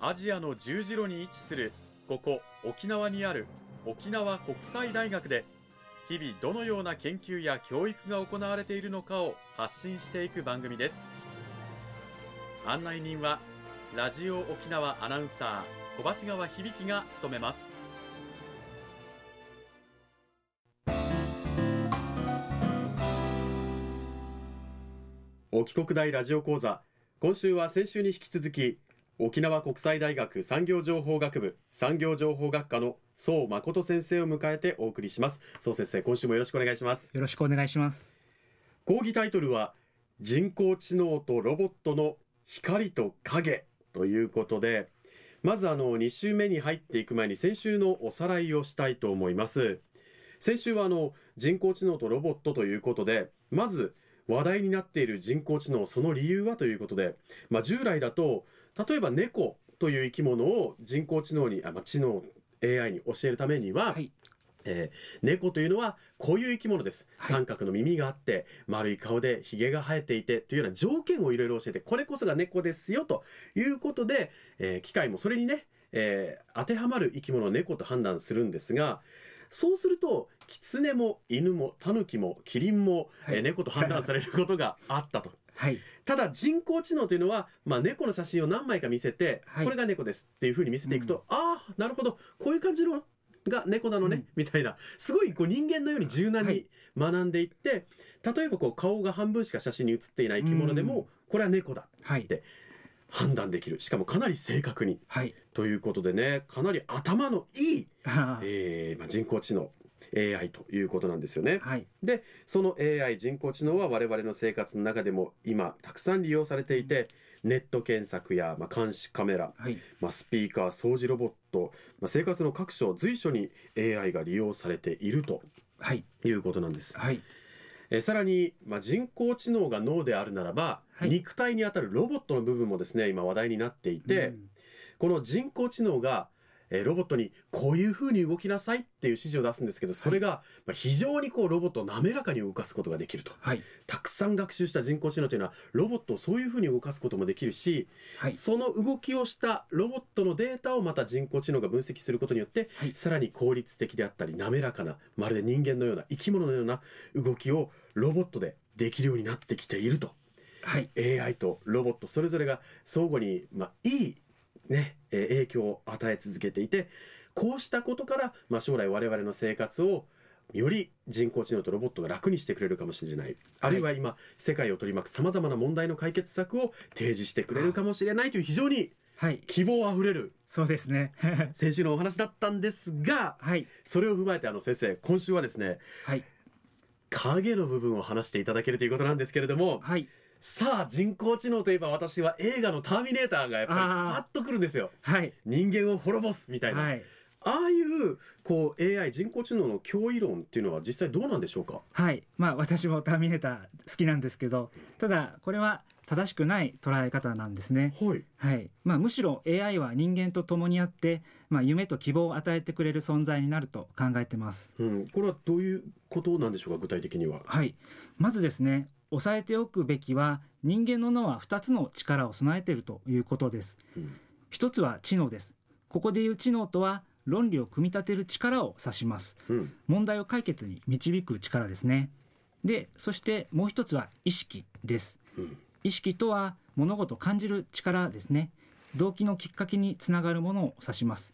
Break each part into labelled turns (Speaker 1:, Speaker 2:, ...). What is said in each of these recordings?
Speaker 1: アジアの十字路に位置するここ沖縄にある沖縄国際大学で日々どのような研究や教育が行われているのかを発信していく番組です。案内人はラジオ沖縄アナウンサー小橋川響が務めます。沖国大ラジオ講座今週は先週に引き続き沖縄国際大学産業情報学部産業情報学科の宋誠先生を迎えてお送りします。宋先生今週もよろしくお願いします。
Speaker 2: よろしくお願いします。
Speaker 1: 講義タイトルは人工知能とロボットの光と影ということでまずあの2週目に入っていく前に先週のおさらいをしたいと思います。先週はあの人工知能とロボットということでまず話題になっている人工知能その理由はということで、まあ、従来だと例えば猫という生き物を人工知能にあ、まあ、知能 AI に教えるためには、はい、えー、猫というのはこういう生き物です、はい、三角の耳があって丸い顔でひげが生えていてというような条件をいろいろ教えてこれこそが猫ですよということで、えー、機械もそれにね、えー、当てはまる生き物を猫と判断するんですがそうするとキツネも犬もタヌキもキリンも、はい、え猫と判断されることがあったと。はい、ただ人工知能というのは、まあ、猫の写真を何枚か見せて、はい、これが猫ですっていうふうに見せていくと、うん、ああなるほど。こういう感じのが猫なのね、うん、みたいな。すごいこう人間のように柔軟に学んでいって、例えばこう顔が半分しか写真に写っていない生き物でも、これは猫だって判断できる。しかもかなり正確に、はい、ということでねかなり頭のいい、えーまあ、人工知能 AI ということなんですよね。はい、でその AI 人工知能は我々の生活の中でも今たくさん利用されていてネット検索や、まあ、監視カメラ、はい、まあ、スピーカー掃除ロボット、まあ、生活の各所随所に AI が利用されていると、はい、いうことなんです。はい。えさらに、まあ、人工知能が脳であるならば、はい、肉体にあたるロボットの部分もですね今話題になっていて、うん、この人工知能がえロボットにこういう風に動きなさいっていう指示を出すんですけどそれがま非常にこうロボットを滑らかに動かすことができると、はい、たくさん学習した人工知能というのはロボットをそういう風に動かすこともできるし、はい、その動きをしたロボットのデータをまた人工知能が分析することによって、はい、さらに効率的であったり滑らかなまるで人間のような生き物のような動きをロボットでできるようになってきていると。はい、AI とロボットそれぞれが相互に、まあ、いいね、え影響を与え続けていてこうしたことから、まあ、将来我々の生活をより人工知能とロボットが楽にしてくれるかもしれない、あるいは今世界を取り巻くさまざまな問題の解決策を提示してくれるかもしれないという非常に希望あふれる、
Speaker 2: そうですね。
Speaker 1: 先週のお話だったんですが、はい、それを踏まえてあの先生今週はですね、はい、影の部分を話していただけるということなんですけれども、はい、さあ人工知能といえば私は映画の「ターミネーター」がやっぱりパッとくるんですよ。はい、人間を滅ぼすみたいな。はいああいうこう AI 人工知能の脅威論っていうのは実際どうなんでしょうか？
Speaker 2: はいまあ私もターミネーター好きなんですけどただこれは正しくない捉え方なんですね。はい。はい。まあむしろ AI は人間と共にあって、まあ夢と希望を与えてくれる存在になると考えてます。
Speaker 1: うん。これはどういうことなんでしょうか？具体的には。
Speaker 2: はい。まずですね、押さえておくべきは人間の脳は2つの力を備えているということです、うん、一つは知能です。ここでいう知能とは論理を組み立てる力を指します、うん、問題を解決に導く力ですね。でそしてもう一つは意識です、うん、意識とは物事を感じる力ですね。動機のきっかけにつながるものを指します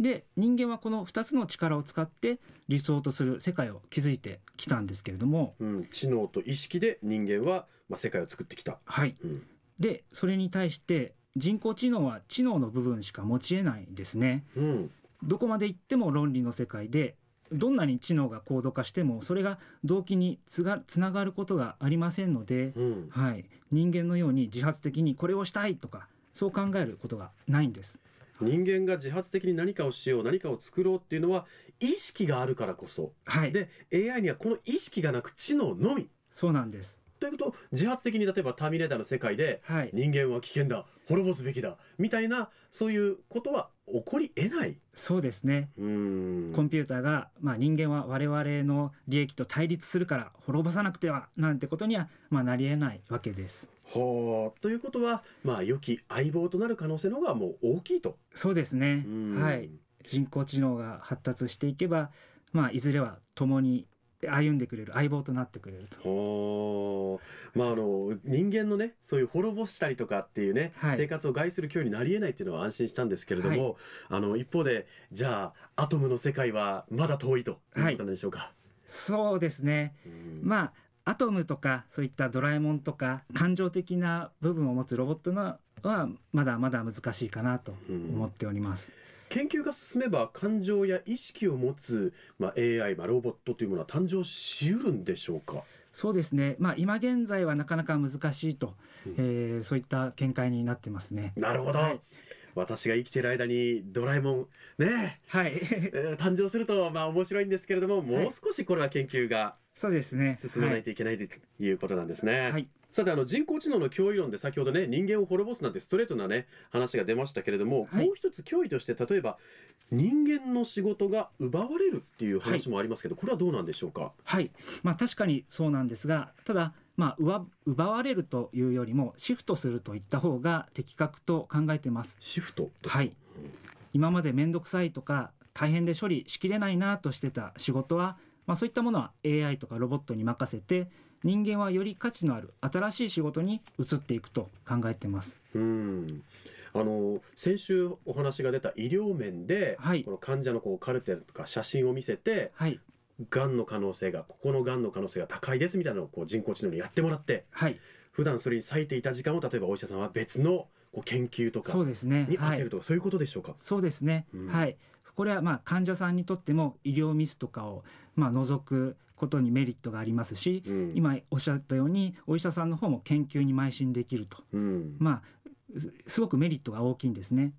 Speaker 2: で人間はこの2つの力を使って理想とする世界を築いてきたんですけれども、
Speaker 1: うん、知能と意識で人間は、まあ、世界を作ってきた。
Speaker 2: はい、うん、でそれに対して人工知能は知能の部分しか持ちえないですね。うん、どこまで行っても論理の世界でどんなに知能が高度化してもそれが動機につがつながることがありませんので、うん、はい、人間のように自発的にこれをしたいとかそう考えることがないんです。
Speaker 1: 人間が自発的に何かをしよう何かを作ろうっていうのは意識があるからこそ。
Speaker 2: はい。
Speaker 1: で AI にはこの意識がなく知能のみ。
Speaker 2: そうなんです。
Speaker 1: ということ自発的に例えばターミネーターの世界で
Speaker 2: はい。
Speaker 1: 人間は危険だ滅ぼすべきだみたいなそういうことは起こり得ない。
Speaker 2: そうですね。コンピューターが、まあ、人間は我々の利益と対立するから滅ぼさなくてはなんてことには、まあ、なり得ないわけです。
Speaker 1: はあ。ということはまあ良き相棒となる可能性の方がもう大きいと。
Speaker 2: そうですね。
Speaker 1: うん。
Speaker 2: はい。人工知能が発達していけば、まあ、いずれは共に歩んでくれる相棒となってくれると。
Speaker 1: はあまああの人間のねそういう滅ぼしたりとかっていうね、
Speaker 2: はい。
Speaker 1: 生活を害する脅威になり得ないっていうのは安心したんですけれども、あの一方でじゃあアトムの世界はまだ遠いと。い。うことなんでしょうか。
Speaker 2: そうですね。
Speaker 1: うん。
Speaker 2: まあアトムとかそういったドラえもんとか感情的な部分を持つロボットのはまだまだ難しいかなと思っております。
Speaker 1: 研究が進めば感情や意識を持つ、まあ、AI、まあ、ロボットというものは誕生しうるんでしょうか？
Speaker 2: そうですね、まあ、今現在はなかなか難しいと、
Speaker 1: うん。
Speaker 2: えーそういった見解になってますね。
Speaker 1: なるほど、
Speaker 2: はい。
Speaker 1: 私が生きている間にドラえもんね。
Speaker 2: はい、
Speaker 1: えー誕生するとまあ面白いんですけれどももう少しこれは研究が
Speaker 2: そうですね。
Speaker 1: 進まないといけないということなんですね。
Speaker 2: はい、
Speaker 1: さてあの人工知能の脅威論で先ほどね人間を滅ぼすなんてストレートなね話が出ましたけれども、
Speaker 2: はい
Speaker 1: もう一つ脅威として例えば人間の仕事が奪われるっていう話もありますけど、これはどうなんでしょうか？
Speaker 2: はい、まあ、確かにそうなんですが、ただ、まあ、奪奪われるというよりも、シフトするといった方が的確と考えてます。
Speaker 1: シフト
Speaker 2: はい、今まで面倒くさいとか、大変で処理しきれないなとしてた仕事は、まあ、そういったものは AI とかロボットに任せて、人間はより価値のある新しい仕事に移っていくと考えてます。
Speaker 1: うん。あの先週お話が出た医療面で、
Speaker 2: はい。
Speaker 1: この患者のこうカルテとか写真を見せて
Speaker 2: はい、
Speaker 1: がんの可能性がここのがんの可能性が高いですみたいなのをこう人工知能にやってもらって
Speaker 2: はい、
Speaker 1: 普段それに割いていた時間を例えばお医者さんは別のこう研究とか
Speaker 2: そうですね。
Speaker 1: に当
Speaker 2: はい。
Speaker 1: てるとか、そういうことでしょうか？
Speaker 2: そうですね、
Speaker 1: うん。
Speaker 2: はい。これはまあ患者さんにとっても医療ミスとかをまあ除くことにメリットがありますし、
Speaker 1: うん。
Speaker 2: 今おっしゃったようにお医者さんの方も研究に邁進できると。
Speaker 1: うん、
Speaker 2: まあすすごくメリットが大きいんですね。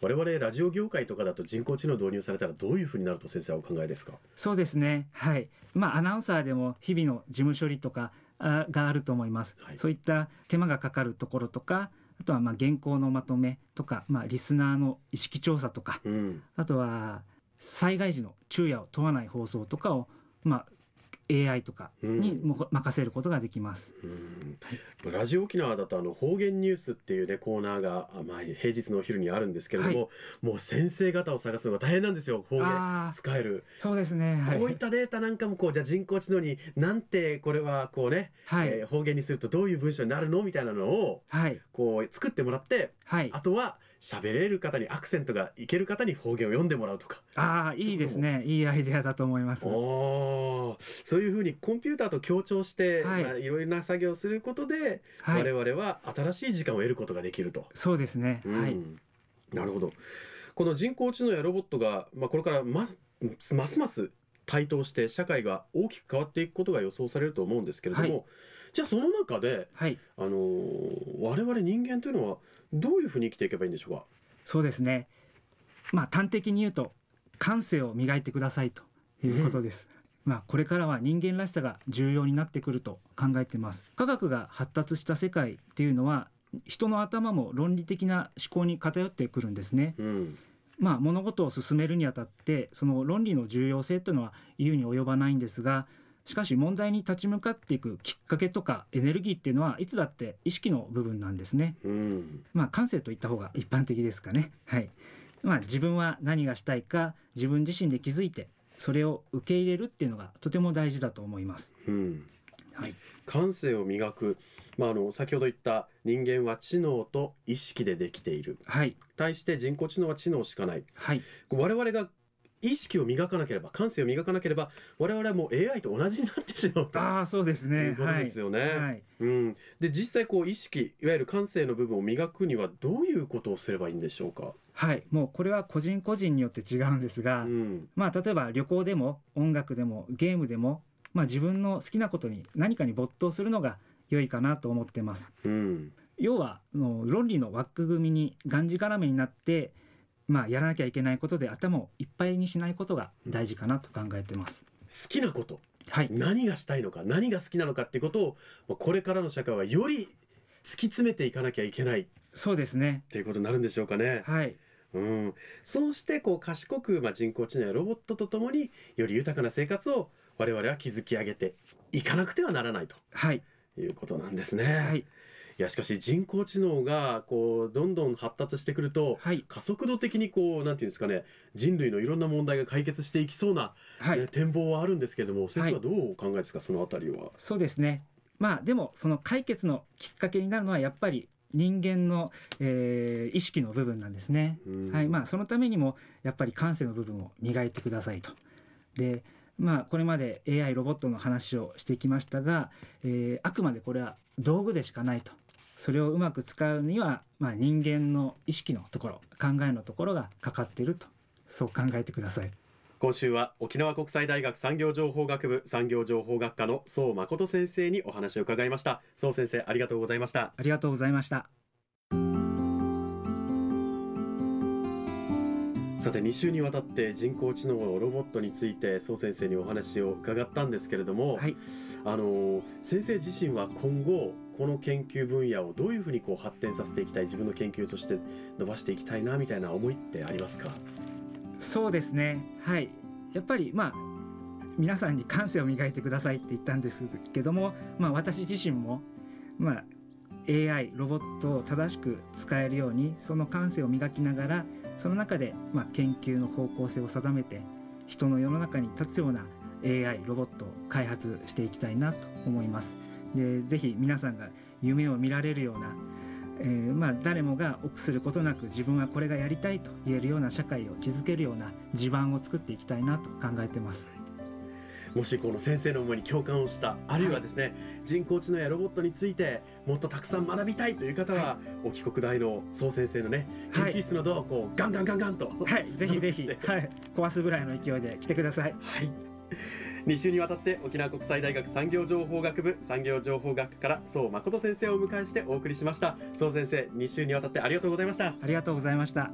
Speaker 1: 我々ラジオ業界とかだと人工知能導入されたらどういうふうになると先生はお考えですか？
Speaker 2: そうですね。はい。まあアナウンサーでも日々の事務処理とかあがあると思います、
Speaker 1: はい。
Speaker 2: そういった手間がかかるところとかあとはまあ原稿のまとめとか、まあ、リスナーの意識調査とか
Speaker 1: うん、
Speaker 2: あとは災害時の昼夜を問わない放送とかを、まあ、AI とかにも任せることができます。
Speaker 1: うん、ラジオ沖縄だとあの方言ニュースっていうねコーナーがあまあ平日のお昼にあるんですけれども、もう先生方を探すのが大変なんですよ方言使える、
Speaker 2: そうですね。はい。
Speaker 1: こういったデータなんかもこうじゃあ人工知能になんてこれはこうね、
Speaker 2: はい。
Speaker 1: えー方言にするとどういう文章になるのみたいなのを
Speaker 2: はい。
Speaker 1: こう作ってもらって
Speaker 2: はい。
Speaker 1: あとは喋れる方にアクセントがいける方に方言を読んでもらうとか。
Speaker 2: ああ、いいですね。いいアイデアだと思います。
Speaker 1: おーそういうふうにコンピューターと協調して、
Speaker 2: はい
Speaker 1: まあ、いろいろな作業をすることで、
Speaker 2: はい。
Speaker 1: 我々は新しい時間を得ることができると。
Speaker 2: そうですね。はい。
Speaker 1: うんなるほどこの人工知能やロボットが、まあ、これからますますます台頭して社会が大きく変わっていくことが予想されると思うんですけれども、
Speaker 2: はい
Speaker 1: じゃあその中で、
Speaker 2: はい。
Speaker 1: あのー我々人間というのはどういうふうに生きていけばいいんでしょうか？
Speaker 2: そうですね。まあ端的に言うと感性を磨いてくださいということです。まあこれからは人間らしさが重要になってくると考えています。科学が発達した世界っていうのは人の頭も論理的な思考に偏ってくるんですね。
Speaker 1: うん
Speaker 2: まあ物事を進めるにあたってその論理の重要性というのは言うに及ばないんですがしかし問題に立ち向かっていくきっかけとかエネルギーっていうのはいつだって意識の部分なんですね。
Speaker 1: うん
Speaker 2: まあ感性といった方が一般的ですかね。はい。まあ自分は何がしたいか自分自身で気づいてそれを受け入れるっていうのがとても大事だと思います。
Speaker 1: うん
Speaker 2: はい。
Speaker 1: 感性を磨く、まあ、あの先ほど言った人間は知能と意識でできている
Speaker 2: はい。
Speaker 1: 対して人工知能は知能しかない
Speaker 2: はい。
Speaker 1: 我々が意識を磨かなければ感性を磨かなければ我々はもう AI と同じになってしまうと
Speaker 2: ああそうです
Speaker 1: い
Speaker 2: ね。
Speaker 1: うことですよね。
Speaker 2: はい。はい。
Speaker 1: うん、で実際こう意識いわゆる感性の部分を磨くにはどういうことをすればいいんでしょうか？
Speaker 2: はい。もうこれは個人個人によって違うんですが、
Speaker 1: うん
Speaker 2: まあ例えば旅行でも音楽でもゲームでもまあ自分の好きなことに何かに没頭するのが良いかなと思ってます。
Speaker 1: うん
Speaker 2: 要はあの論理の枠組みにがんじがらめになってまあやらなきゃいけないことで頭をいっぱいにしないことが大事かなと考えてます。
Speaker 1: 好きなこと
Speaker 2: はい、
Speaker 1: 何がしたいのか何が好きなのかっていうことをまあこれからの社会はより突き詰めていかなきゃいけないっ
Speaker 2: そうですね。
Speaker 1: ていうことになるんでしょうかね。
Speaker 2: はい、
Speaker 1: うん、そうしてこう賢く、まあ、人工知能やロボットとともにより豊かな生活を我々は築き上げていかなくてはならないと
Speaker 2: はい、
Speaker 1: いうことなんですね。
Speaker 2: はい、
Speaker 1: いやしかし人工知能がこうどんどん発達してくると
Speaker 2: はい、
Speaker 1: 加速度的にこうなんていうんですかね人類のいろんな問題が解決していきそうな、
Speaker 2: はい、
Speaker 1: ね展望はあるんですけれども先生はどうお考えですか、そのあたりは。
Speaker 2: そうですね。まあでもその解決のきっかけになるのはやっぱり人間の、えー意識の部分なんですね。
Speaker 1: うん
Speaker 2: はい、まあそのためにもやっぱり感性の部分を磨いてくださいと。で、まあこれまで AI ロボットの話をしてきましたが、えーあくまでこれは道具でしかないと。それをうまく使うには、まあ、人間の意識のところ考えのところがかかっているとそう考えてください。
Speaker 1: 今週は沖縄国際大学産業情報学部産業情報学科の宋誠先生にお話を伺いました宋先生ありがとうございました
Speaker 2: ありがとうございました。
Speaker 1: さて2週にわたって人工知能ロボットについて宋先生にお話を伺ったんですけれども、
Speaker 2: はい、
Speaker 1: あの先生自身は今後この研究分野をどういうふうにこう発展させていきたい自分の研究として伸ばしていきたいなみたいな思いってありますか？
Speaker 2: そうですね。はい。やっぱりまあ皆さんに感性を磨いてくださいって言ったんですけども、まあ私自身もまあ AI ロボットを正しく使えるようにその感性を磨きながらその中でまあ研究の方向性を定めて人の世の中に立つような AI ロボットを開発していきたいなと思います。でぜひ皆さんが夢を見られるようなえーまあ、誰もが臆することなく自分はこれがやりたいと言えるような社会を築けるような地盤を作っていきたいなと考えてます。
Speaker 1: もしこの先生の思いに共感をしたあるいはですね、人工知能やロボットについてもっとたくさん学びたいという方は、
Speaker 2: は
Speaker 1: 沖国大の宋先生のね研
Speaker 2: はい。
Speaker 1: 究室のドアをこうガンガンガンガンと。
Speaker 2: はい、ぜひぜひ、はい、壊すぐらいの勢いで来てください。
Speaker 1: はい。2週にわたって沖縄国際大学産業情報学部産業情報学科から宋誠先生をお迎えしてお送りしました。宋先生2週にわたってありがとうございました。
Speaker 2: ありがとうございました。